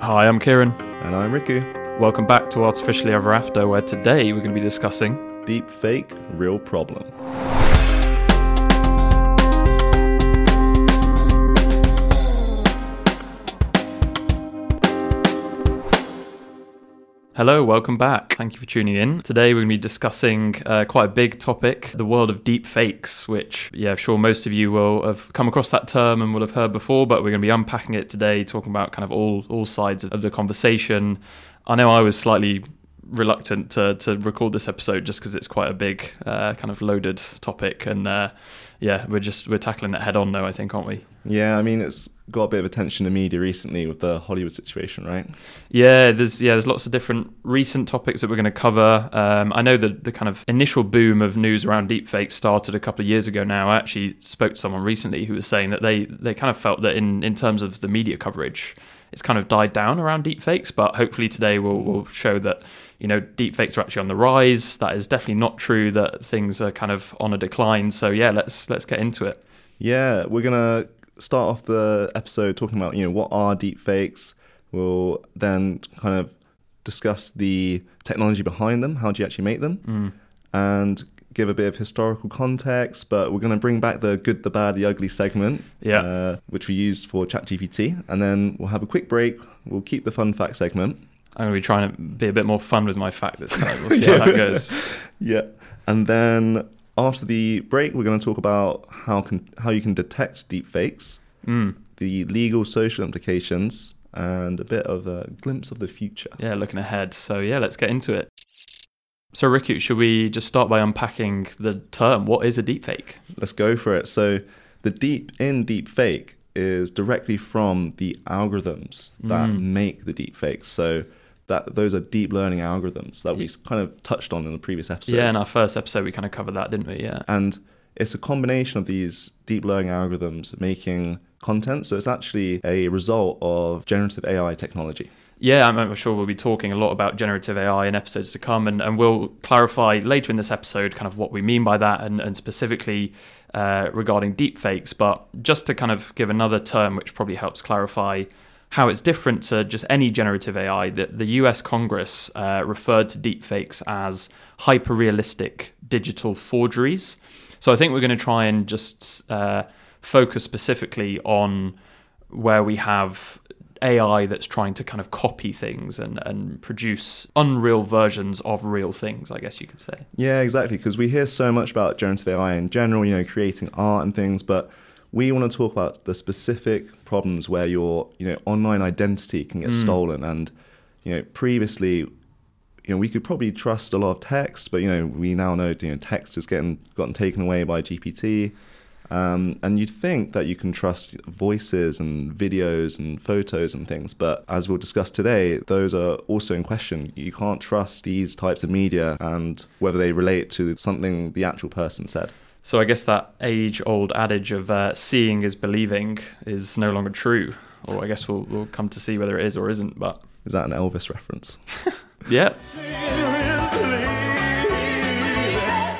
Hi, I'm Kieren. And I'm Riku. Welcome back to Artificially Ever After, where today we're going to be discussing Deep fake, real problem. Hello, welcome back. Thank you for tuning in. Today we're going to be discussing uh, quite a big topic the world of deep fakes, which, yeah, I'm sure most of you will have come across that term and will have heard before, but we're going to be unpacking it today, talking about kind of all, all sides of the conversation. I know I was slightly reluctant to, to record this episode just because it's quite a big, uh, kind of loaded topic. And uh, yeah, we're just we're tackling it head on though I think, aren't we? Yeah, I mean, it's got a bit of attention in the media recently with the Hollywood situation, right? Yeah, there's yeah, there's lots of different recent topics that we're going to cover. Um, I know that the kind of initial boom of news around deepfakes started a couple of years ago. Now, I actually spoke to someone recently who was saying that they they kind of felt that in in terms of the media coverage, it's kind of died down around deepfakes. But hopefully today we'll we'll show that you know deepfakes are actually on the rise. That is definitely not true. That things are kind of on a decline. So yeah, let's let's get into it. Yeah, we're gonna start off the episode talking about you know what are deepfakes. We'll then kind of discuss the technology behind them. How do you actually make them? Mm. And give a bit of historical context, but we're going to bring back the good, the bad, the ugly segment, Yeah. uh, which we used for ChatGPT, and then we'll have a quick break. We'll keep the fun fact segment, I'm going to be trying to be a bit more fun with my fact this time. We'll see how that goes. yeah, and then after the break, we're going to talk about how can how you can detect deepfakes, Mm. the legal, social implications, and a bit of a glimpse of the future. Yeah, looking ahead. So yeah, let's get into it. So Riku, should we just start by unpacking the term? What is a deepfake? Let's go for it. So, the deep in deepfake is directly from the algorithms that Mm. make the deepfakes. So that those are deep learning algorithms that we kind of touched on in the previous episode. Yeah, in our first episode we kind of covered that, didn't we? Yeah. and it's a combination of these deep learning algorithms making content. So it's actually a result of generative AI technology. Yeah, I'm, sure we'll be talking a lot about generative AI in episodes to come, and, and we'll clarify later in this episode kind of what we mean by that and, and specifically uh, regarding deepfakes. But just to kind of give another term which probably helps clarify how it's different to just any generative AI, the, the US Congress uh, referred to deepfakes as hyper-realistic digital forgeries. So I think we're going to try and just uh, focus specifically on where we have AI that's trying to kind of copy things and, and produce unreal versions of real things, I guess you could say. Yeah, exactly. Because we hear so much about generative AI in general, you know, creating art and things, but we want to talk about the specific problems where your, you know, online identity can get stolen. And, you know, previously, you know, we could probably trust a lot of text, but you know, we now know, you know, text is getting gotten taken away by GPT. Um, and you'd think that you can trust voices and videos and photos and things, but as we'll discuss today, those are also in question. You can't trust these types of media and whether they relate to something the actual person said. So I guess that age old adage of uh, seeing is believing is no longer true. Or I guess we'll, we'll come to see whether it is or isn't. But Is that an Elvis reference? yeah.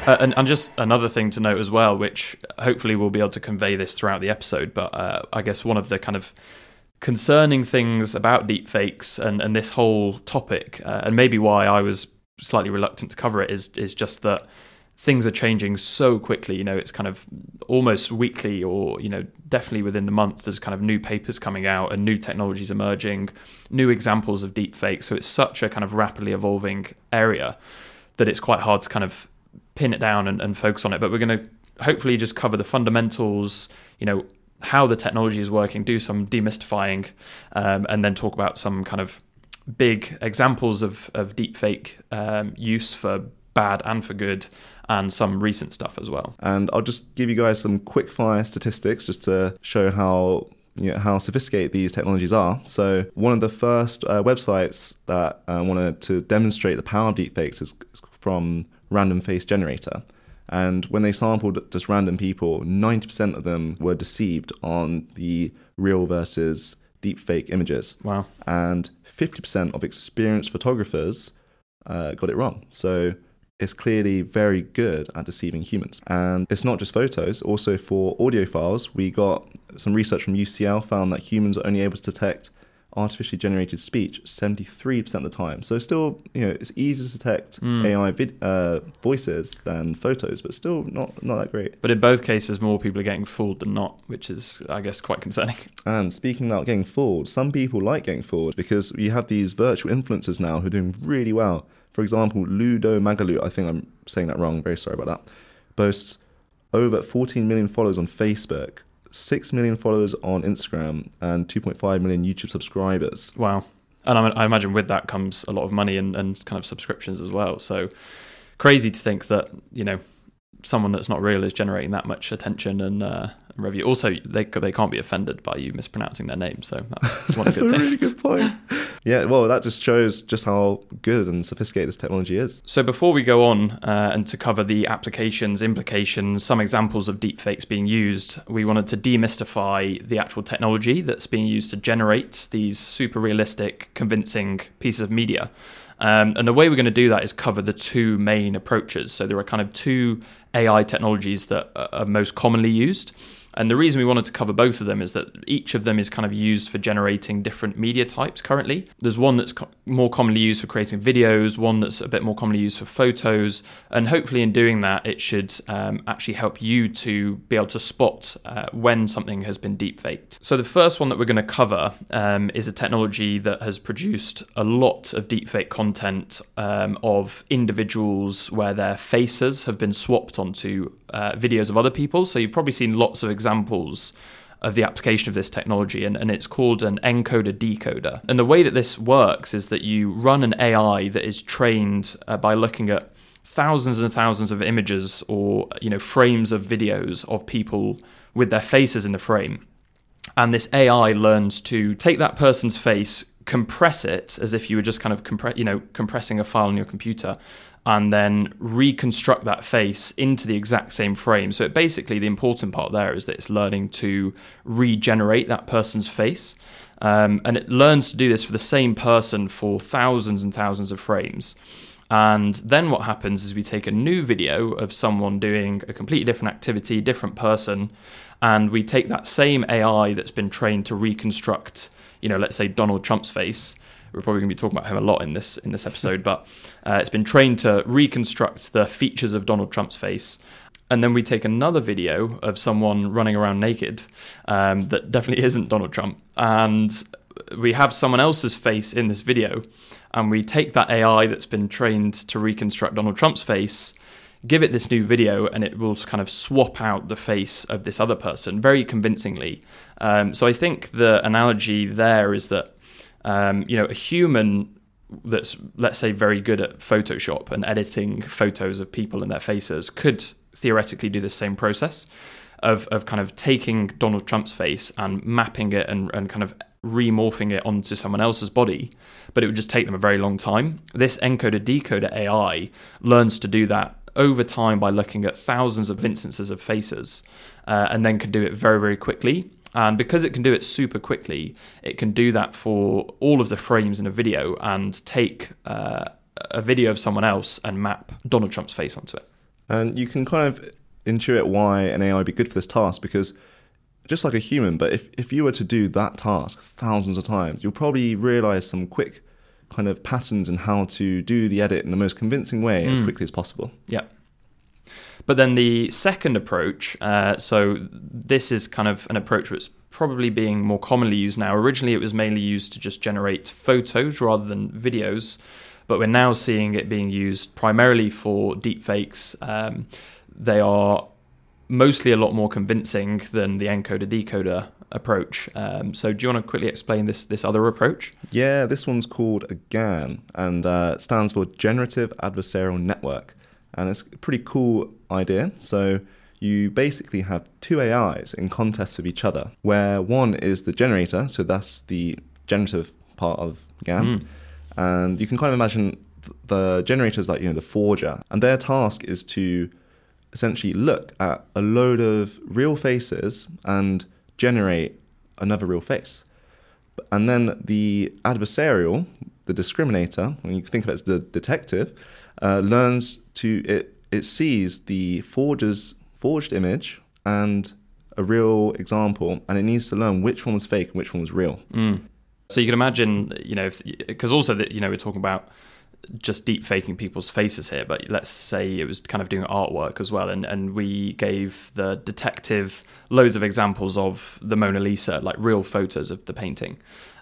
Uh, and, and just another thing to note as well, which hopefully we'll be able to convey this throughout the episode, but uh, I guess one of the kind of concerning things about deepfakes and, and this whole topic, uh, and maybe why I was slightly reluctant to cover it, is is just that things are changing so quickly. You know, it's kind of almost weekly, or you know, definitely within the month. There's kind of new papers coming out and new technologies emerging, new examples of deepfakes. So it's such a kind of rapidly evolving area that it's quite hard to kind of pin it down and, and focus on it. But we're going to hopefully just cover the fundamentals. You know, how the technology is working, do some demystifying, um, and then talk about some kind of big examples of, of deepfake um, use for bad and for good, and some recent stuff as well. And I'll just give you guys some quick fire statistics just to show how you know, how sophisticated these technologies are. So one of the first uh, websites that uh, wanted to demonstrate the power of deepfakes is, is from Random Face Generator. And when they sampled just random people, 90% of them were deceived on the real versus deepfake images. Wow. And 50% of experienced photographers uh, got it wrong. So it's clearly very good at deceiving humans. And it's not just photos, also for audio files, we got some research from UCL found that humans are only able to detect artificially generated speech 73% of the time. So still, you know, it's easier to detect Mm. AI vid- uh, voices than photos, but still not not that great. But in both cases, more people are getting fooled than not, which is, I guess, quite concerning. And speaking about getting fooled, some people like getting fooled because you have these virtual influencers now who are doing really well. For example, Lu do Magalu, I think I'm saying that wrong, very sorry about that, boasts over 14 million followers on Facebook, 6 million followers on Instagram, and 2.5 million YouTube subscribers. Wow. And I, I imagine with that comes a lot of money and, and kind of subscriptions as well. So crazy to think that, you know, someone that's not real is generating that much attention and, uh, and revenue. Also, they they can't be offended by you mispronouncing their name, so that's one That's a really good point. yeah, well, that just shows just how good and sophisticated this technology is. So before we go on uh, and to cover the applications, implications, some examples of deepfakes being used, we wanted to demystify the actual technology that's being used to generate these super realistic, convincing pieces of media. Um, and the way we're going to do that is cover the two main approaches. So there are kind of two AI technologies that are most commonly used. And the reason we wanted to cover both of them is that each of them is kind of used for generating different media types currently. There's one that's co- more commonly used for creating videos, one that's a bit more commonly used for photos, and hopefully in doing that, it should um, actually help you to be able to spot uh, when something has been deepfaked. So the first one that we're going to cover um, is a technology that has produced a lot of deepfake content um, of individuals where their faces have been swapped onto uh, videos of other people. So you've probably seen lots of examples of the application of this technology, and, and it's called an encoder decoder. And the way that this works is that you run an AI that is trained uh, by looking at thousands and thousands of images or you know frames of videos of people with their faces in the frame and this AI learns to take that person's face, compress it as if you were just kind of compre- you know compressing a file on your computer, and then reconstruct that face into the exact same frame. So it basically the important part there is that it's learning to regenerate that person's face. Um, and it learns to do this for the same person for thousands and thousands of frames. And then what happens is we take a new video of someone doing a completely different activity, different person, and we take that same AI that's been trained to reconstruct, you know, let's say Donald Trump's face. We're probably going to be talking about him a lot in this in this episode, but uh, it's been trained to reconstruct the features of Donald Trump's face. And then we take another video of someone running around naked um, that definitely isn't Donald Trump, and we have someone else's face in this video, and we take that AI that's been trained to reconstruct Donald Trump's face, give it this new video, and it will kind of swap out the face of this other person very convincingly. Um, so I think the analogy there is that um, you know a human that's let's say very good at Photoshop and editing photos of people and their faces could theoretically do the same process of, of kind of taking Donald Trump's face and mapping it and, and kind of remorphing it onto someone else's body, but it would just take them a very long time. This encoder decoder AI learns to do that over time by looking at thousands of instances of faces uh, and then can do it very, very quickly. And because it can do it super quickly, it can do that for all of the frames in a video and take uh, a video of someone else and map Donald Trump's face onto it. And you can kind of intuit why an AI would be good for this task because just like a human, but if, if you were to do that task thousands of times, you'll probably realize some quick kind of patterns in how to do the edit in the most convincing way as quickly as possible. Yeah. But then the second approach, uh, so this is kind of an approach that's probably being more commonly used now. Originally, it was mainly used to just generate photos rather than videos, but we're now seeing it being used primarily for deepfakes. Um, they are mostly a lot more convincing than the encoder decoder approach. Um, so, do you want to quickly explain this this other approach? Yeah, this one's called a GAN and uh, stands for Generative Adversarial Network. And it's a pretty cool idea. So you basically have two AIs in contest with each other, where one is the generator, so that's the generative part of GAN. And you can kind of imagine th- the generators like, you know, the forger. And their task is to essentially look at a load of real faces and generate another real face. And then the adversarial, the discriminator, when you think of it as the detective, uh, learns to it. It sees the forger's forged image and a real example, and it needs to learn which one was fake and which one was real. So you can imagine, you know, because also that you know we're talking about just deep faking people's faces here, but let's say it was kind of doing artwork as well, and and we gave the detective loads of examples of the Mona Lisa, like real photos of the painting,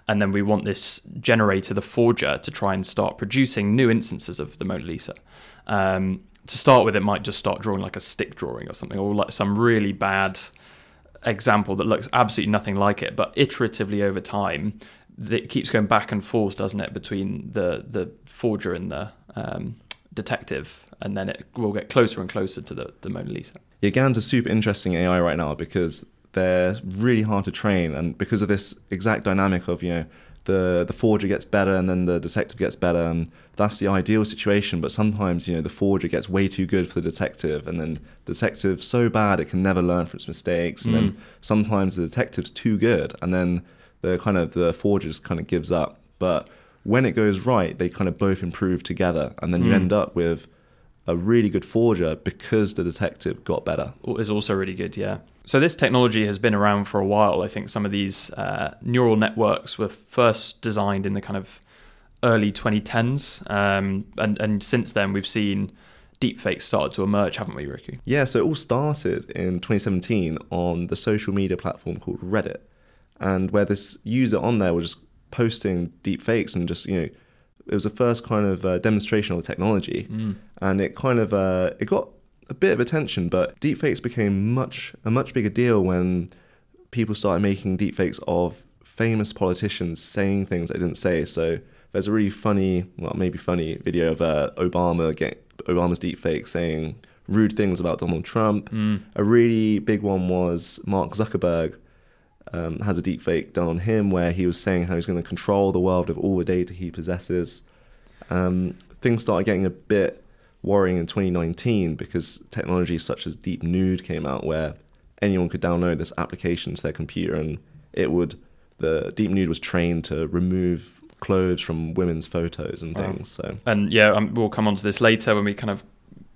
and then we want this generator, the forger, to try and start producing new instances of the Mona Lisa. Um, to start with, it might just start drawing like a stick drawing or something, or like some really bad example that looks absolutely nothing like it, but iteratively over time, it keeps going back and forth, doesn't it, between the the forger and the um, detective, and then it will get closer and closer to the, the Mona Lisa. Yeah, GAN's are super interesting AI right now because they're really hard to train, and because of this exact dynamic of you know the the forger gets better and then the detective gets better, and that's the ideal situation. But sometimes you know the forger gets way too good for the detective, and then the detective's so bad it can never learn from its mistakes, and mm. then sometimes the detective's too good, and then the kind of the forger just kind of gives up. But when it goes right, they kind of both improve together, and then you mm. end up with a really good forger because the detective got better. Is also really good, yeah. So this technology has been around for a while. I think some of these uh, neural networks were first designed in the kind of early 2010s, um, and and since then we've seen deepfakes started to emerge, haven't we, Riku? Yeah. So it all started in 2017 on the social media platform called Reddit, and where this user on there was just posting deepfakes and just you know it was the first kind of uh, demonstration of the technology, mm. and it kind of uh, it got a bit of attention, but deepfakes became much a much bigger deal when people started making deepfakes of famous politicians saying things they didn't say. So there's a really funny, well, maybe funny video of uh, Obama getting Obama's deepfake saying rude things about Donald Trump. Mm. A really big one was Mark Zuckerberg um, has a deep fake done on him where he was saying how he's going to control the world with all the data he possesses. Um, things started getting a bit worrying in 2019 because technology such as Deep Nude came out where anyone could download this application to their computer and it would the Deep Nude was trained to remove clothes from women's photos and things. So and yeah, um, we'll come on to this later when we kind of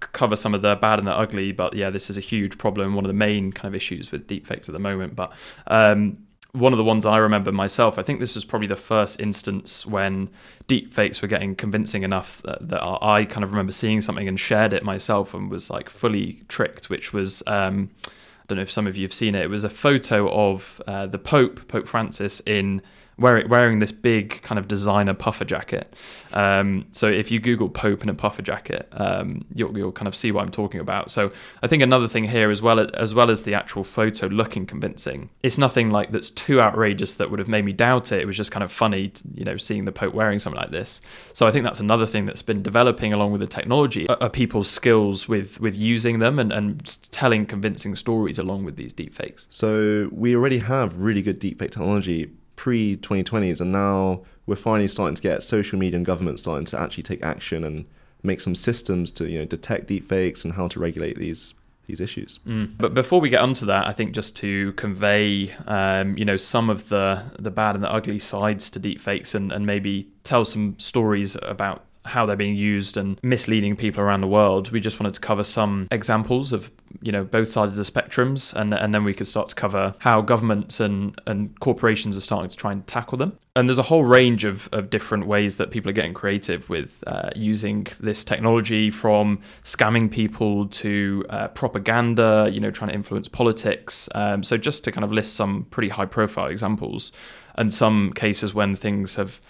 cover some of the bad and the ugly, but yeah, this is a huge problem. One of the main kind of issues with deepfakes at the moment. But um, one of the ones I remember myself, I think this was probably the first instance when deepfakes were getting convincing enough that, that, I kind of remember seeing something and shared it myself and was like fully tricked, which was. Um, I don't know if some of you have seen it. It was a photo of uh, the Pope, Pope Francis, in wearing wearing this big kind of designer puffer jacket. Um, so if you Google Pope in a puffer jacket, um, you'll, you'll kind of see what I'm talking about. So I think another thing here, as well as well as the actual photo looking convincing, it's nothing like that's too outrageous that would have made me doubt it. It was just kind of funny, to, you know, seeing the Pope wearing something like this. So I think that's another thing that's been developing along with the technology are, are people's skills with with using them and, and telling convincing stories along with these deepfakes. So we already have really good deepfake technology pre 2020s, and now we're finally starting to get social media and government starting to actually take action and make some systems to you know detect deepfakes and how to regulate these these issues. Mm. But before we get onto that, I think just to convey, um, you know, some of the the bad and the ugly sides to deepfakes, and and maybe tell some stories about how they're being used and misleading people around the world. We just wanted to cover some examples of you know both sides of the spectrums, and and then we could start to cover how governments and and corporations are starting to try and tackle them. And there's a whole range of, of different ways that people are getting creative with uh, using this technology, from scamming people to uh, propaganda, you know, trying to influence politics. Um, so just to kind of list some pretty high profile examples, and some cases when things have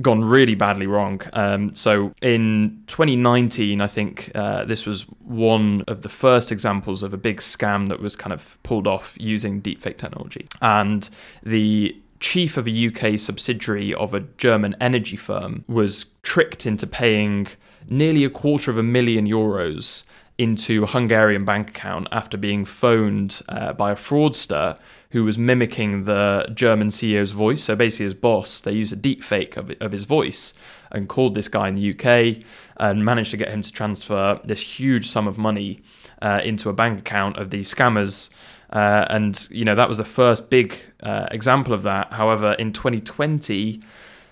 gone really badly wrong. Um, so in 2019, I think uh, this was one of the first examples of a big scam that was kind of pulled off using deepfake technology. And the chief of a UK subsidiary of a German energy firm was tricked into paying nearly a quarter of a million euros into a Hungarian bank account after being phoned uh, by a fraudster who was mimicking the German CEO's voice. So basically, his boss, they used a deep fake of, of his voice and called this guy in the UK and managed to get him to transfer this huge sum of money uh, into a bank account of these scammers. Uh, and, you know, that was the first big uh, example of that. However, in 2020,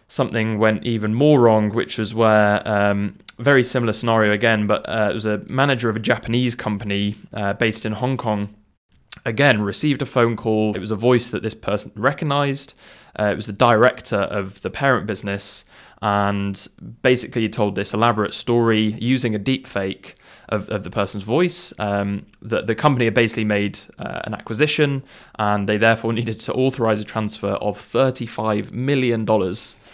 something went even more wrong, which was where um, very similar scenario again, but uh, it was a manager of a Japanese company uh, based in Hong Kong. Again, received a phone call. It was a voice that this person recognized. Uh, it was the director of the parent business, and basically told this elaborate story using a deep fake of, of the person's voice. Um, the, the company had basically made uh, an acquisition, and they therefore needed to authorize a transfer of $35 million.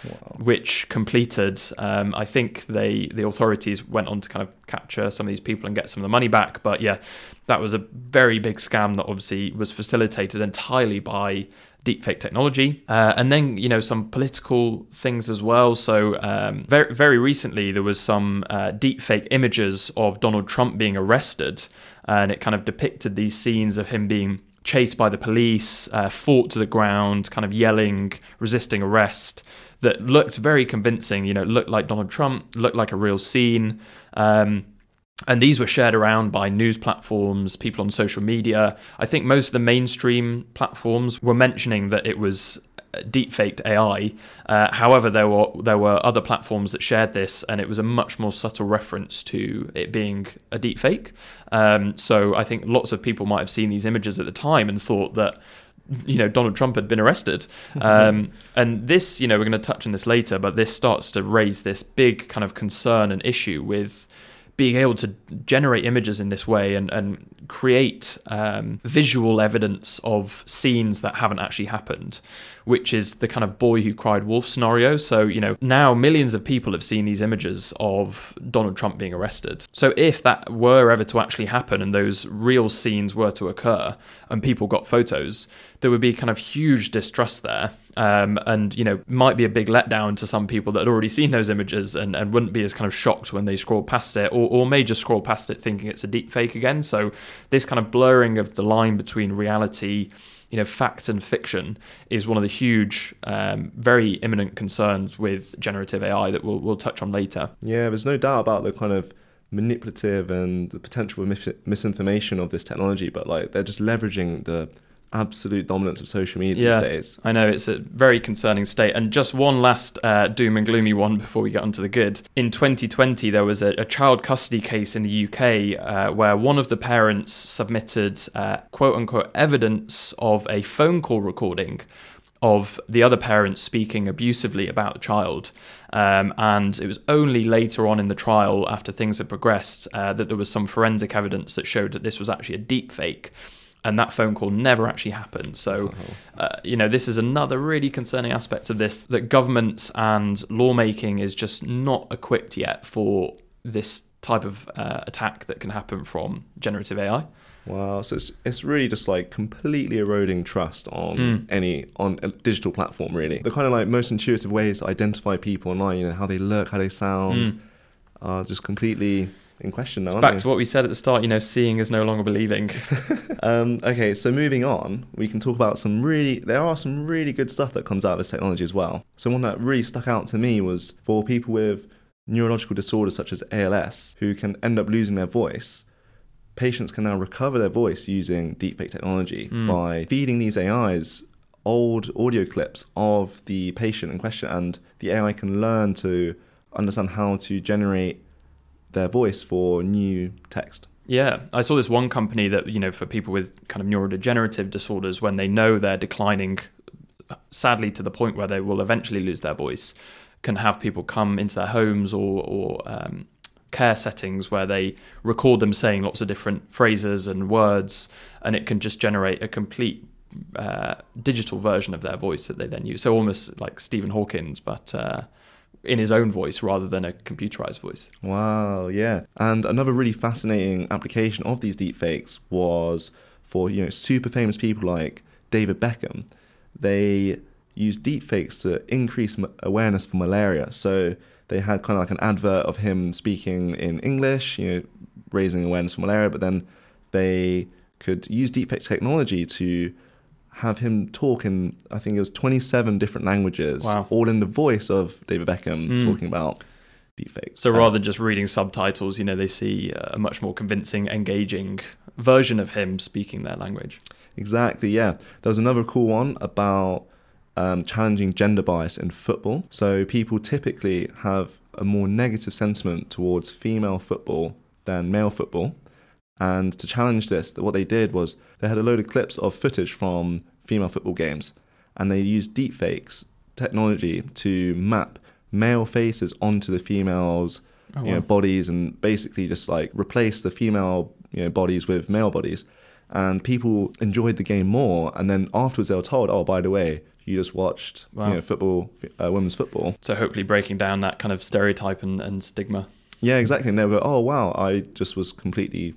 Wow. Which completed. Um, I think they the authorities went on to kind of capture some of these people and get some of the money back. But yeah, that was a very big scam that obviously was facilitated entirely by deepfake technology, uh, and then you know some political things as well. So um, very very recently there was some uh, deepfake images of Donald Trump being arrested, and it kind of depicted these scenes of him being chased by the police, uh, fought to the ground, kind of yelling, resisting arrest. That looked very convincing. You know, looked like Donald Trump, looked like a real scene. Um, and these were shared around by news platforms, people on social media. I think most of the mainstream platforms were mentioning that it was deepfaked AI. Uh, however, there were there were other platforms that shared this, and it was a much more subtle reference to it being a deepfake. Um, so I think lots of people might have seen these images at the time and thought that you know Donald Trump had been arrested. Um, and this, you know, we're going to touch on this later, but this starts to raise this big kind of concern and issue with being able to generate images in this way and, and create um, visual evidence of scenes that haven't actually happened, which is the kind of boy who cried wolf scenario. So, you know, now millions of people have seen these images of Donald Trump being arrested. So, if that were ever to actually happen and those real scenes were to occur and people got photos, there would be kind of huge distrust there um, and you know might be a big letdown to some people that had already seen those images and, and wouldn't be as kind of shocked when they scroll past it or, or may just scroll past it thinking it's a deep fake again. So this kind of blurring of the line between reality you know fact and fiction is one of the huge um, very imminent concerns with generative ai that we'll, we'll touch on later. Yeah there's no doubt about the kind of manipulative and the potential mis- misinformation of this technology but like they're just leveraging the absolute dominance of social media yeah, these days. I know it's a very concerning state. And just one last uh, doom and gloomy one before we get onto the good. In 2020, there was a, a child custody case in the UK uh, where one of the parents submitted uh, quote unquote evidence of a phone call recording of the other parent speaking abusively about the child. Um, and it was only later on in the trial, after things had progressed, uh, that there was some forensic evidence that showed that this was actually a deep fake and that phone call never actually happened. So, oh. uh, you know, this is another really concerning aspect of this that governments and lawmaking is just not equipped yet for this type of uh, attack that can happen from generative AI. Wow, so it's it's really just like completely eroding trust on mm. any on a digital platform. Really, the kind of like most intuitive ways to identify people online, you know, how they look, how they sound, mm. are just completely in question now. back they? to what we said at the start. You know, seeing is no longer believing. um, okay, so moving on, we can talk about some really. There are some really good stuff that comes out of this technology as well. So one that really stuck out to me was for people with neurological disorders such as ALS who can end up losing their voice. Patients can now recover their voice using deepfake technology mm. by feeding these AIs old audio clips of the patient in question, and the AI can learn to understand how to generate their voice for new text. Yeah, I saw this one company that, you know, for people with kind of neurodegenerative disorders, when they know they're declining, sadly, to the point where they will eventually lose their voice, can have people come into their homes or, or um, care settings where they record them saying lots of different phrases and words, and it can just generate a complete uh, digital version of their voice that they then use. So almost like Stephen Hawkins, but uh, in his own voice rather than a computerized voice. Wow, yeah. And another really fascinating application of these deepfakes was for you know super famous people like David Beckham. They used deepfakes to increase awareness for malaria. So they had kind of like an advert of him speaking in English, you know, raising awareness for malaria, but then they could use deepfake technology to have him talk in I think it was 27 different languages, wow. all in the voice of David Beckham mm. talking about deepfake. So rather than just reading subtitles, you know, they see a much more convincing, engaging version of him speaking their language. Exactly. Yeah, there was another cool one about um, challenging gender bias in football. So people typically have a more negative sentiment towards female football than male football. And to challenge this, what they did was they had a load of clips of footage from female football games, and they use deepfakes technology to map male faces onto the females' Oh, you know, wow. bodies and basically just like replace the female you know bodies with male bodies. And people enjoyed the game more. And then afterwards, they were told, "Oh, by the way, you just watched Wow. you know football, uh, women's football." So hopefully breaking down that kind of stereotype and, and stigma. Yeah, exactly. And they'll go, "Oh, wow, I just was completely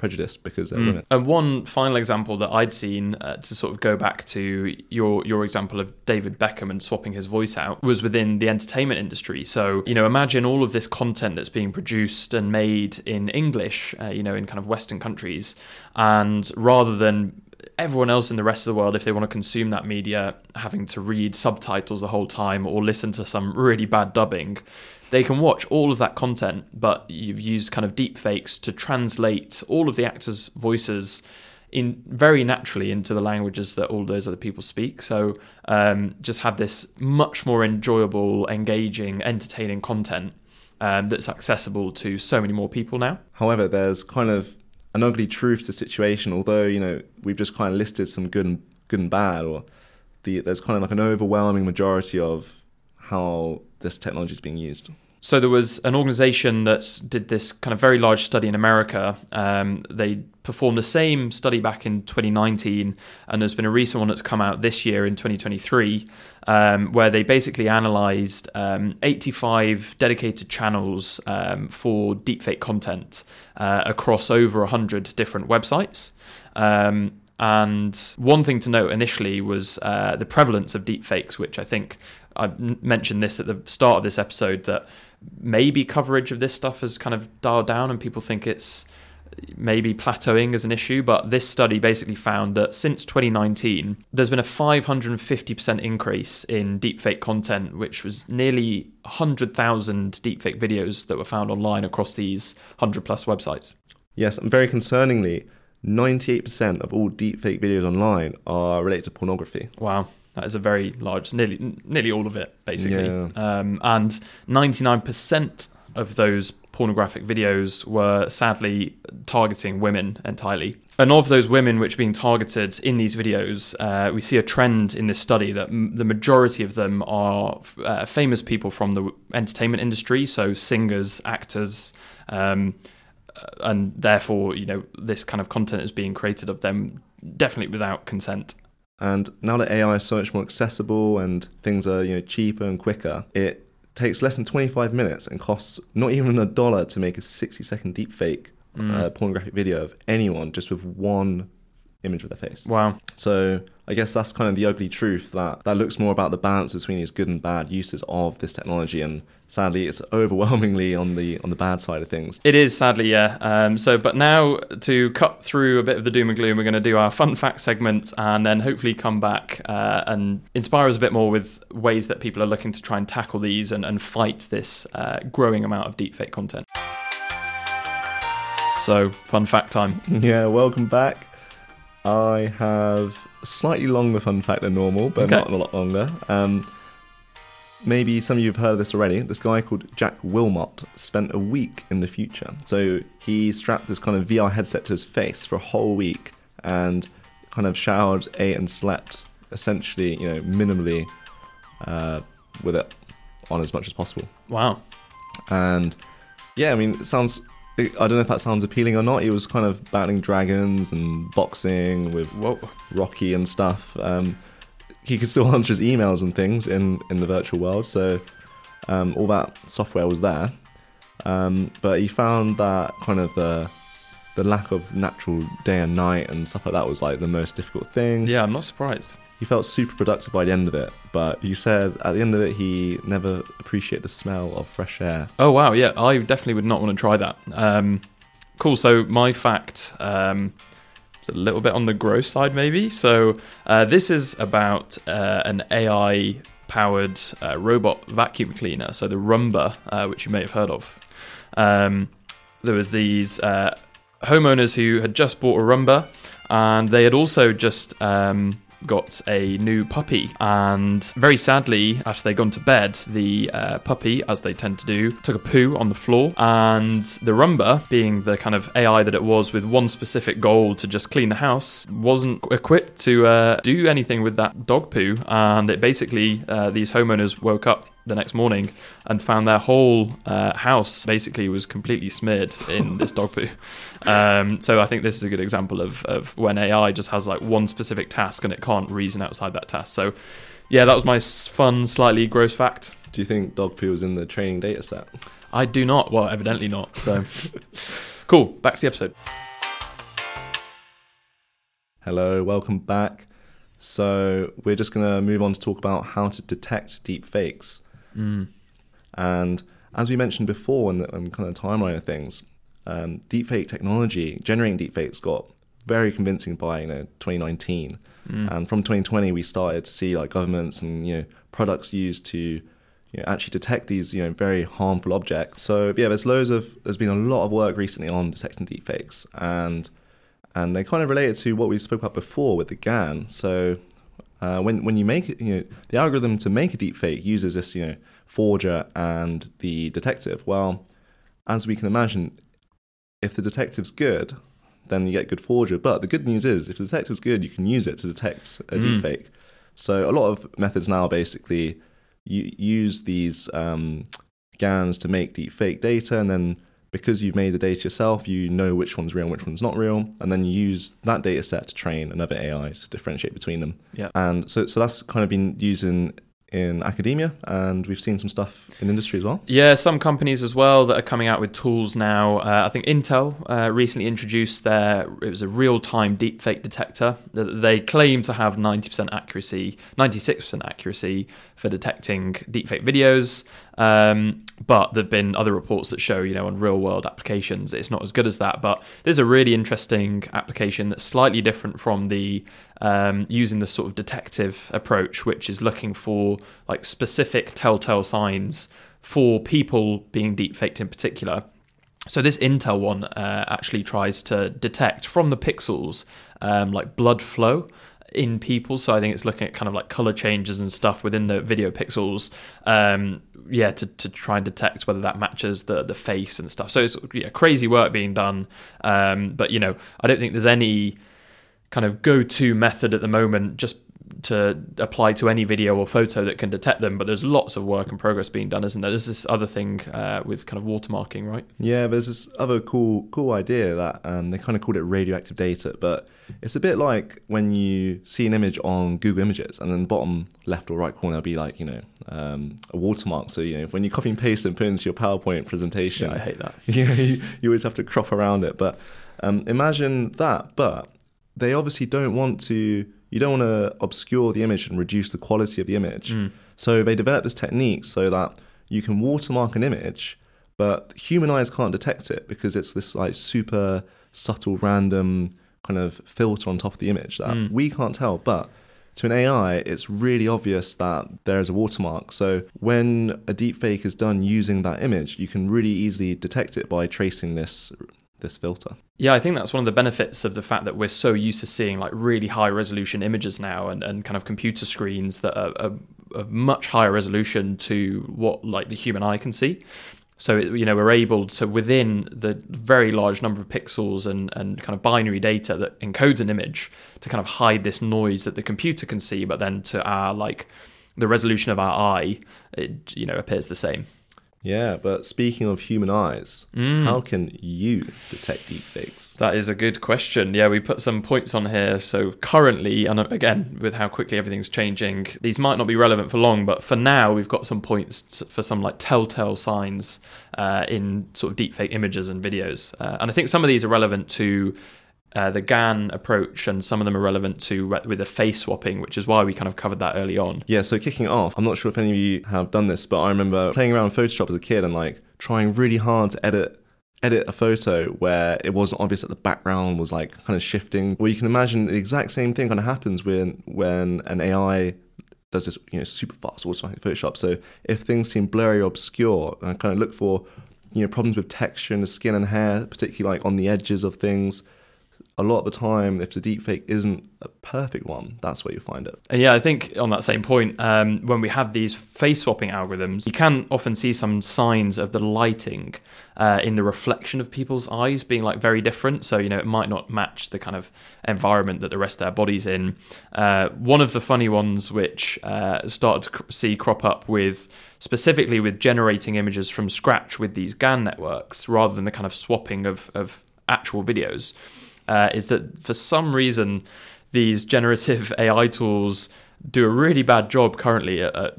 prejudiced because they're Mm. women." And one final example that I'd seen uh, to sort of go back to your your example of David Beckham and swapping his voice out was within the entertainment industry. So you know, imagine all of this content that's being produced and made in English, uh, you know, in kind of Western countries, and rather than everyone else in the rest of the world, if they want to consume that media, having to read subtitles the whole time or listen to some really bad dubbing, they can watch all of that content, but you've used kind of deep fakes to translate all of the actors' voices in very naturally into the languages that all those other people speak. So um, just have this much more enjoyable, engaging, entertaining content um, that's accessible to so many more people now. However, there's kind of an ugly truth to the situation. Although you know we've just kind of listed some good and good and bad, or the there's kind of like an overwhelming majority of how this technology is being used. So there was an organization that did this kind of very large study in America. Um, they performed the same study back in 2019, and there's been a recent one that's come out this year in 2023, um, where they basically analyzed um, 85 dedicated channels um, for deepfake content uh, across over 100 different websites. Um, and one thing to note initially was uh, the prevalence of deepfakes, which I think I mentioned this at the start of this episode that maybe coverage of this stuff has kind of dialed down and people think it's maybe plateauing as an issue. But this study basically found that since 2019, there's been a 550% increase in deepfake content, which was nearly 100,000 deepfake videos that were found online across these 100 plus websites. Yes, and very concerningly, 98% of all deepfake videos online are related to pornography. Wow. That is a very large, nearly nearly all of it, basically. Yeah. Um, and 99% of those pornographic videos were sadly targeting women entirely. And of those women which are being targeted in these videos, uh, we see a trend in this study that m- the majority of them are uh, famous people from the entertainment industry, so singers, actors, um, and therefore, you know, this kind of content is being created of them definitely without consent. And now that AI is so much more accessible and things are you know cheaper and quicker, it takes less than 25 minutes and costs not even a dollar to make a 60 second deepfake uh, pornographic video of anyone just with one image of their face. Wow. So I guess that's kind of the ugly truth that that looks more about the balance between these good and bad uses of this technology, and sadly, it's overwhelmingly on the on the bad side of things. It is sadly, yeah. Um, so, but now to cut through a bit of the doom and gloom, we're going to do our fun fact segment, and then hopefully come back uh, and inspire us a bit more with ways that people are looking to try and tackle these and, and fight this uh, growing amount of deepfake content. So, fun fact time. Yeah, welcome back. I have slightly longer fun fact than normal, but Okay. not a lot longer. Um, maybe some of you have heard of this already. This guy called Jack Wilmot spent a week in the future. So he strapped this kind of VR headset to his face for a whole week and kind of showered, ate, and slept essentially, you know, minimally uh, with it on as much as possible. Wow. And yeah, I mean, it sounds. I don't know if that sounds appealing or not. He was kind of battling dragons and boxing with Whoa. Rocky and stuff. Um, he could still answer his emails and things in, in the virtual world, so um, all that software was there. Um, but he found that kind of the the lack of natural day and night and stuff like that was like the most difficult thing. Yeah, I'm not surprised. He felt super productive by the end of it, but he said at the end of it he never appreciated the smell of fresh air. Oh wow, yeah, I definitely would not want to try that. Um, cool. So my fact um, is a little bit on the gross side, maybe. So uh, this is about uh, an AI-powered uh, robot vacuum cleaner, so the Roomba, uh, which you may have heard of. Um, there was these uh, homeowners who had just bought a Roomba, and they had also just um, got a new puppy, and very sadly, after they'd gone to bed, the uh, puppy, as they tend to do, took a poo on the floor, and the Roomba, being the kind of AI that it was with one specific goal to just clean the house, wasn't equipped to uh, do anything with that dog poo, and it basically, uh, these homeowners woke up the next morning and found their whole uh, house basically was completely smeared in this dog poo. Um, so I think this is a good example of, of when AI just has like one specific task and it can't reason outside that task. So yeah, that was my fun, slightly gross fact. Do you think dog poo was in the training data set? I do not. Well, evidently not. So cool. Back to the episode. Hello, welcome back. So we're just going to move on to talk about how to detect deep fakes. Mm. And as we mentioned before in the in kind of timeline of things, um, deepfake technology, generating deepfakes got very convincing by you know 2019, Mm. and from 2020 we started to see like governments and you know products used to you know, actually detect these you know very harmful objects. So yeah, there's loads of there's been a lot of work recently on detecting deepfakes, and and they kind of related to what we spoke about before with the GAN. So uh, when when you make it, you know, the algorithm to make a deepfake uses this, you know, forger and the detective. Well, as we can imagine, if the detective's good, then you get good forger. But the good news is, if the detective's good, you can use it to detect a Mm. deepfake. So a lot of methods now basically you use these um, GANs to make deepfake data, and then because you've made the data yourself, you know which one's real and which one's not real, and then you use that data set to train another AI to differentiate between them. Yeah. And so, so that's kind of been used in, academia, and we've seen some stuff in industry as well. Yeah, some companies as well that are coming out with tools now. Uh, I think Intel uh, recently introduced their it was a real-time deepfake detector that they claim to have 90% accuracy, 96% accuracy for detecting deepfake videos. Um, but there've been other reports that show, you know, on real-world applications, it's not as good as that. But there's a really interesting application that's slightly different from the um, using the sort of detective approach, which is looking for like specific telltale signs for people being deepfaked in particular. So this Intel one uh, actually tries to detect from the pixels um, like blood flow in people. So I think it's looking at kind of like color changes and stuff within the video pixels. Um, yeah, to, to try and detect whether that matches the the face and stuff. So it's yeah, crazy work being done. Um, but you know, I don't think there's any kind of go-to method at the moment just to apply to any video or photo that can detect them but there's lots of work and progress being done isn't there there's this other thing uh, with kind of watermarking right Yeah, there's this other cool cool idea that um, they kind of called it radioactive data, but it's a bit like when you see an image on Google Images, and then bottom left or right corner there'll be like you know um, a watermark. So you know when you copy and paste and put into your PowerPoint presentation, yeah i hate that you, know, you, you always have to crop around it. But um, imagine that, but they obviously don't want to. You don't want to obscure the image and reduce the quality of the image. Mm. So they developed this technique so that you can watermark an image, but human eyes can't detect it because it's this like super subtle, random kind of filter on top of the image that Mm. we can't tell. But to an AI, it's really obvious that there is a watermark. So when a deepfake is done using that image, you can really easily detect it by tracing this this filter. Yeah, I think that's one of the benefits of the fact that we're so used to seeing like really high resolution images now and, and kind of computer screens that are, are of much higher resolution to what like the human eye can see. So you know we're able to within the very large number of pixels and, and kind of binary data that encodes an image to kind of hide this noise that the computer can see, but then to our like the resolution of our eye, it you know appears the same. Yeah, but speaking of human eyes, Mm. how can you detect deepfakes? That is a good question. Yeah, we put some points on here. So currently, and again, with how quickly everything's changing, these might not be relevant for long, but for now, we've got some points for some like telltale signs uh, in sort of deepfake images and videos. Uh, and I think some of these are relevant to uh, the GAN approach, and some of them are relevant to with the face swapping, which is why we kind of covered that early on. Yeah, so kicking off, I'm not sure if any of you have done this, but I remember playing around Photoshop as a kid and like trying really hard to edit edit a photo where it wasn't obvious that the background was like kind of shifting. Well, you can imagine the exact same thing kind of happens when when an AI does this, you know, super fast automatic Photoshop. So if things seem blurry or obscure, I kind of look for, you know, problems with texture the skin and hair, particularly like on the edges of things. A lot of the time, if the deepfake isn't a perfect one, that's where you find it. And yeah, I think on that same point, um, when we have these face swapping algorithms, you can often see some signs of the lighting uh, in the reflection of people's eyes being like very different. So, you know, it might not match the kind of environment that the rest of their body's in. Uh, one of the funny ones which uh, started to see crop up with specifically with generating images from scratch with these GAN networks rather than the kind of swapping of, of actual videos uh, is that for some reason these generative AI tools do a really bad job currently at, at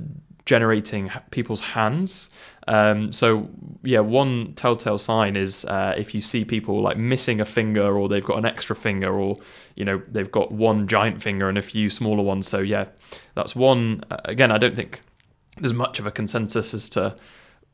generating people's hands. Um, so yeah, one telltale sign is uh, if you see people like missing a finger or they've got an extra finger or you know they've got one giant finger and a few smaller ones. So yeah, that's one. Uh, again, I don't think there's much of a consensus as to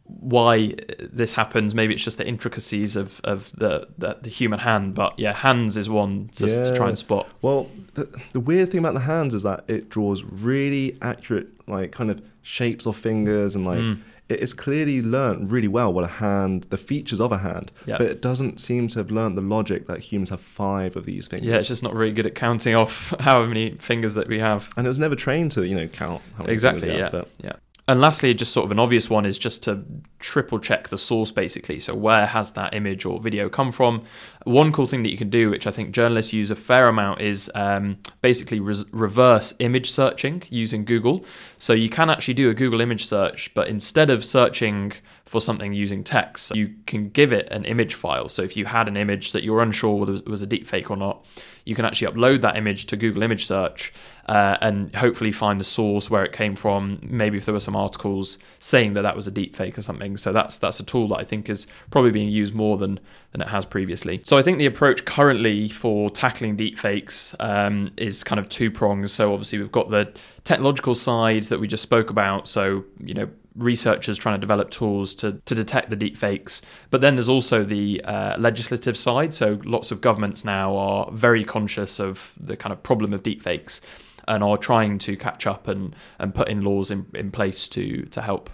why this happens. Maybe it's just the intricacies of, of the, the, the human hand, but yeah, hands is one to, yeah. to try and spot. Well, the, the weird thing about the hands is that it draws really accurate, like kind of shapes of fingers, and like mm. it is clearly learned really well what a hand, the features of a hand, but it doesn't seem to have learned the logic that humans have five of these fingers. Yeah, it's just not really good at counting off how many fingers that we have, and it was never trained to you know count. exactly. yeah. Have, yeah. And lastly, just sort of an obvious one is just to triple check the source basically. So, where has that image or video come from? One cool thing that you can do, which I think journalists use a fair amount, is um, basically reverse image searching using Google. So, you can actually do a Google image search, but instead of searching for something using text, you can give it an image file. So, if you had an image that you're unsure whether it was a deepfake or not, you can actually upload that image to Google Image Search uh, and hopefully find the source where it came from. Maybe if there were some articles saying that that was a deep fake or something. So that's that's a tool that I think is probably being used more than than it has previously. So I think the approach currently for tackling deep fakes um, is kind of two prongs. So obviously we've got the technological side that we just spoke about. So you know researchers trying to develop tools to, to detect the deep fakes. But then there's also the uh, legislative side. So lots of governments now are very conscious of the kind of problem of deep fakes and are trying to catch up and, and put in laws in, in place to, to help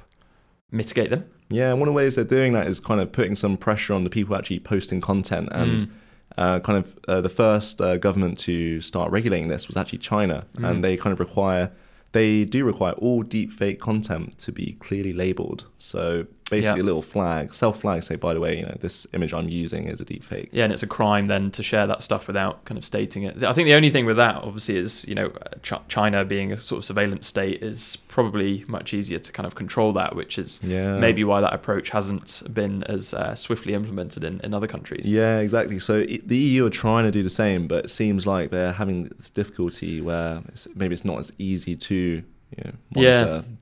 mitigate them. Yeah, one of the ways they're doing that is kind of putting some pressure on the people actually posting content. And mm. uh, kind of uh, the first uh, government to start regulating this was actually China. Mm. And they kind of require they do require all deepfake content to be clearly labeled. So basically yeah. a little flag, self flag, say, by the way, you know, this image I'm using is a deepfake. Yeah, and it's a crime then to share that stuff without kind of stating it. I think the only thing with that, obviously, is, you know, Ch- China being a sort of surveillance state is probably much easier to kind of control that, which is yeah. maybe why that approach hasn't been as uh, swiftly implemented in, in other countries. Yeah, exactly. So the EU are trying to do the same, but it seems like they're having this difficulty where it's, maybe it's not as easy to you know, monitor yeah.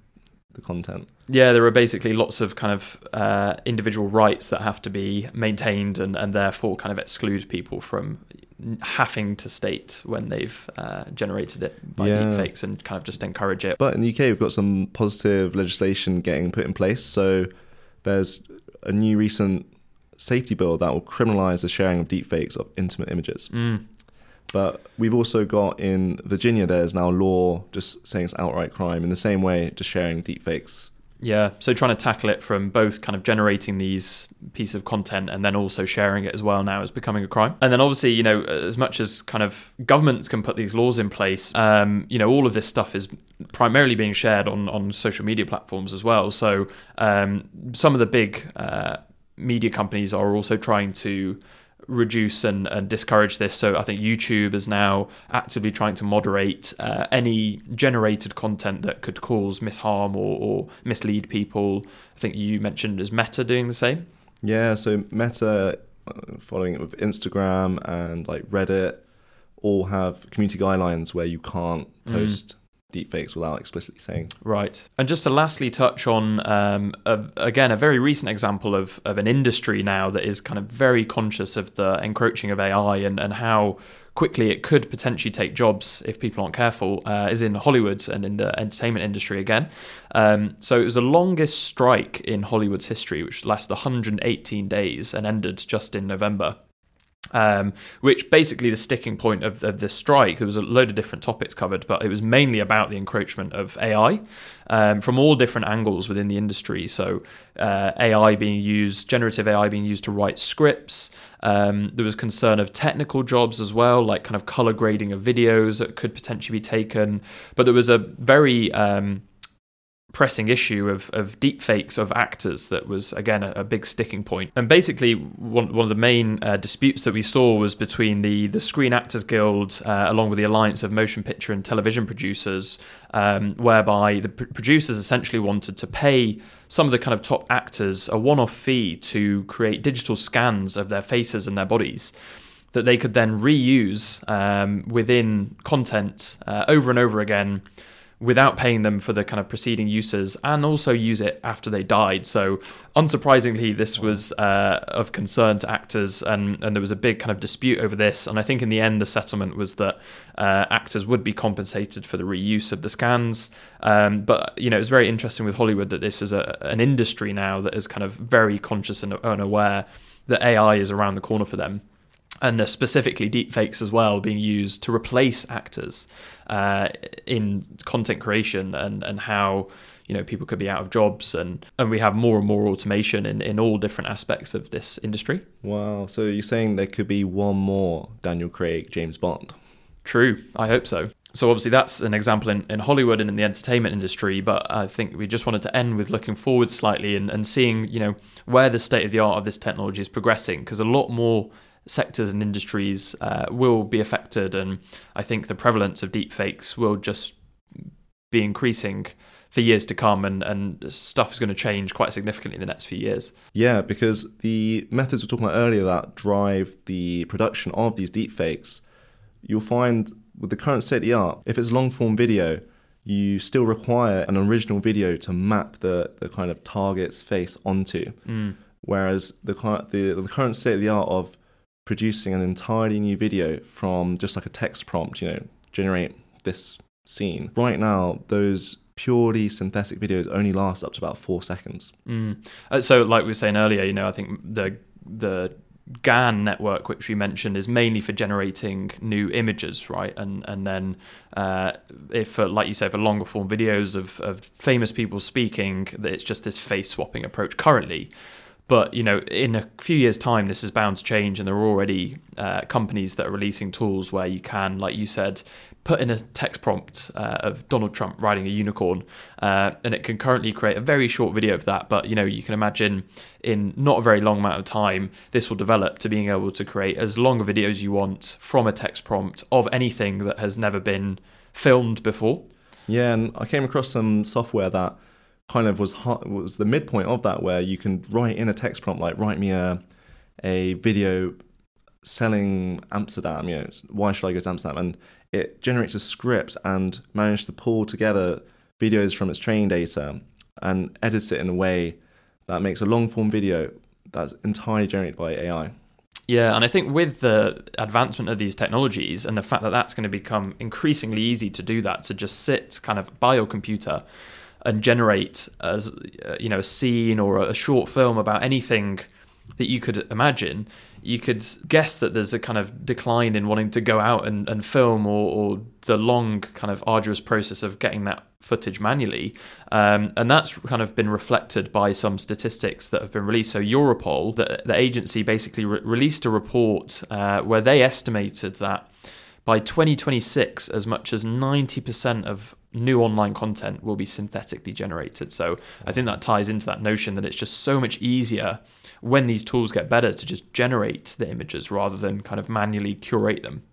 The content. Yeah, there are basically lots of kind of uh, individual rights that have to be maintained and, and therefore kind of exclude people from having to state when they've uh, generated it by yeah. deepfakes and kind of just encourage it. But in the UK, we've got some positive legislation getting put in place. So there's a new recent safety bill that will criminalise the sharing of deepfakes of intimate images. Mm. But we've also got in Virginia, there's now law just saying it's outright crime in the same way, just sharing deepfakes yeah, so trying to tackle it from both kind of generating these piece of content and then also sharing it as well now is becoming a crime. And then obviously, you know, as much as kind of governments can put these laws in place, um, you know, all of this stuff is primarily being shared on on social media platforms as well. So um, some of the big uh, media companies are also trying to reduce and, and discourage this. So I think YouTube is now actively trying to moderate uh, any generated content that could cause misharm or, or mislead people. I think you mentioned is Meta doing the same. Yeah, so Meta, uh, following it with Instagram and like Reddit, all have community guidelines where you can't mm. post mm deepfakes without explicitly saying. Right. And just to lastly touch on, um, a, again, a very recent example of, of an industry now that is kind of very conscious of the encroaching of AI and, and how quickly it could potentially take jobs if people aren't careful, uh, is in Hollywood and in the entertainment industry again. Um, so it was the longest strike in Hollywood's history, which lasted 118 days and ended just in November. Um, which basically the sticking point of, of this strike. There was a load of different topics covered, but it was mainly about the encroachment of AI um, from all different angles within the industry. So uh, AI being used, generative AI being used to write scripts. Um, there was concern of technical jobs as well, like kind of color grading of videos that could potentially be taken. But there was a very um, pressing issue of, of deepfakes of actors that was again a, a, big sticking point. And basically one, one of the main uh, disputes that we saw was between the the Screen Actors Guild uh, along with the Alliance of Motion Picture and Television Producers um, whereby the pr- producers essentially wanted to pay some of the kind of top actors a one-off fee to create digital scans of their faces and their bodies that they could then reuse um, within content uh, over and over again without paying them for the kind of preceding uses and also use it after they died. So, unsurprisingly, this was uh, of concern to actors, and, and there was a big kind of dispute over this. And I think in the end, the settlement was that uh, actors would be compensated for the reuse of the scans. Um, but, you know, it's very interesting with Hollywood that this is a, an industry now that is kind of very conscious and aware that AI is around the corner for them and uh, specifically deepfakes as well being used to replace actors uh, in content creation and, and how you know people could be out of jobs and and we have more and more automation in, in all different aspects of this industry. Wow. So you're saying there could be one more daniel craig james bond? True. I hope so. So obviously that's an example in, in Hollywood and in the entertainment industry, but I think we just wanted to end with looking forward slightly and, and seeing, you know, where the state of the art of this technology is progressing, because a lot more sectors and industries uh, will be affected, and I think the prevalence of deepfakes will just be increasing for years to come, and, and stuff is going to change quite significantly in the next few years. Yeah, because the methods we are talking about earlier that drive the production of these deepfakes, you'll find with the current state of the art, if it's long form video, you still require an original video to map the, the kind of target's face onto. Mm. Whereas the, the, the current state of the art of producing an entirely new video from just like a text prompt, you know, generate this scene. Right now, those purely synthetic videos only last up to about four seconds. Mm. Uh, so, like we were saying earlier, you know, I think the the GAN network, which we mentioned, is mainly for generating new images, right? And and then uh, if, uh, like you say, for longer form videos of, of famous people speaking, it's just this face swapping approach currently. But you know, in a few years' time, this is bound to change, and there are already uh, companies that are releasing tools where you can, like you said, put in a text prompt uh, of Donald Trump riding a unicorn, uh, and it can currently create a very short video of that. But you know, you can imagine in not a very long amount of time, this will develop to being able to create as long a video as you want from a text prompt of anything that has never been filmed before. Yeah, and I came across some software that kind of was was the midpoint of that where you can write in a text prompt like write me a a video selling Amsterdam, you know, why should I go to Amsterdam? And it generates a script and manages to pull together videos from its training data and edits it in a way that makes a long form video that's entirely generated by AI. Yeah, and I think with the advancement of these technologies and the fact that that's going to become increasingly easy to do that, to just sit kind of by your computer and generate as uh, you know a scene or a short film about anything that you could imagine, you could guess that there's a kind of decline in wanting to go out and, and film or, or the long kind of arduous process of getting that footage manually. Um, and that's kind of been reflected by some statistics that have been released. So Europol, the, the agency basically re- released a report uh, where they estimated that by 2026, as much as 90% of new online content will be synthetically generated. So I think that ties into that notion that it's just so much easier when these tools get better to just generate the images rather than kind of manually curate them.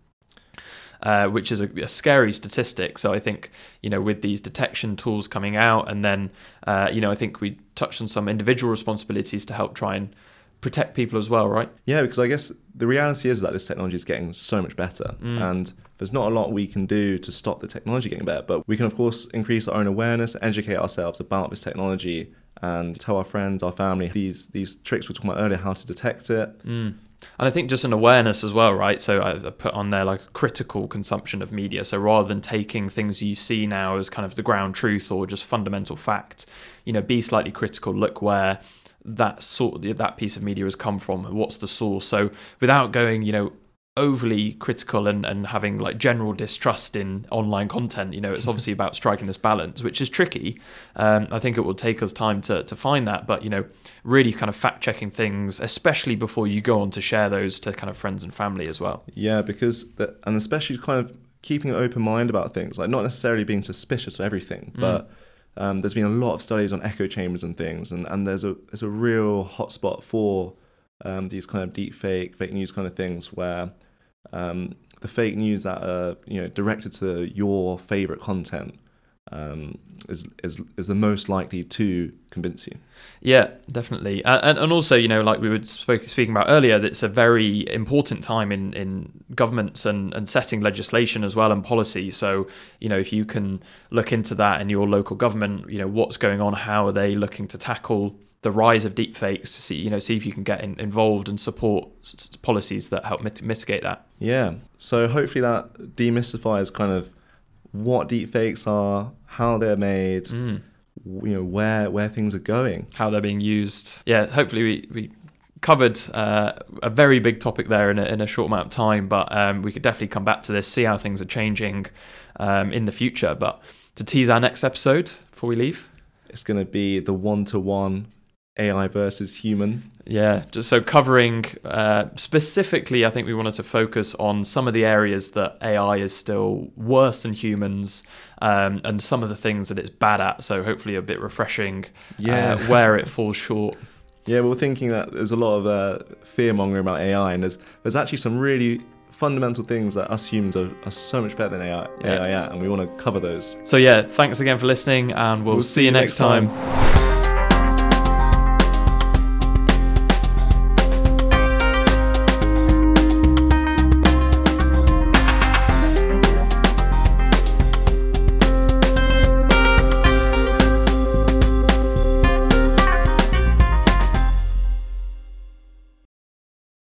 Uh, which is a, a, scary statistic. So I think you know with these detection tools coming out, and then uh, you know I think we touched on some individual responsibilities to help try and protect people as well, right? Yeah, because I guess the reality is that this technology is getting so much better, mm. and there's not a lot we can do to stop the technology getting better. But we can, of course, increase our own awareness, educate ourselves about this technology, and tell our friends, our family these these tricks we were talking about earlier, how to detect it. Mm. And I think just an awareness as well, right? So I put on there like critical consumption of media. So rather than taking things you see now as kind of the ground truth or just fundamental fact, you know, be slightly critical. Look where that sort that piece of media has come from, what's the source. So without going, you know, overly critical and, and having like general distrust in online content. You know, it's obviously about striking this balance, which is tricky. Um, I think it will take us time to, to find that, but you know, really kind of fact checking things, especially before you go on to share those to kind of friends and family as well. Yeah, because the, and especially kind of keeping an open mind about things, like not necessarily being suspicious of everything, mm. Um, there's been a lot of studies on echo chambers and things, and, and there's a there's a real hotspot for um, these kind of deep fake, fake news kind of things where um, the fake news that are you know directed to your favorite content um, is, is is the most likely to convince you. Yeah, definitely, and and also you know like we were spoke, speaking about earlier, it's a very important time in in governments and and setting legislation as well and policy. So you know if you can look into that in your local government, you know what's going on, how are they looking to tackle the rise of deepfakes. See, you know, see if you can get in, involved and support s- policies that help mit- mitigate that. Yeah. So hopefully that demystifies kind of what deepfakes are, how they're made, mm. you know, where where things are going, how they're being used. Yeah. Hopefully we. we covered uh, a very big topic there in a, in a short amount of time, but um, we could definitely come back to this, see how things are changing um, in the future. But to tease our next episode before we leave, it's going to be the one to one AI versus human. Yeah, just so covering uh, specifically, I think we wanted to focus on some of the areas that AI is still worse than humans, um, and some of the things that it's bad at. So hopefully, a bit refreshing. Uh, yeah, uh, where it falls short. Yeah, we're thinking that there's a lot of uh, fear mongering about AI, and there's there's actually some really fundamental things that us humans are, are so much better than AI, yeah. AI at, and we want to cover those. So yeah, thanks again for listening, and we'll, we'll see, see, you next time. time.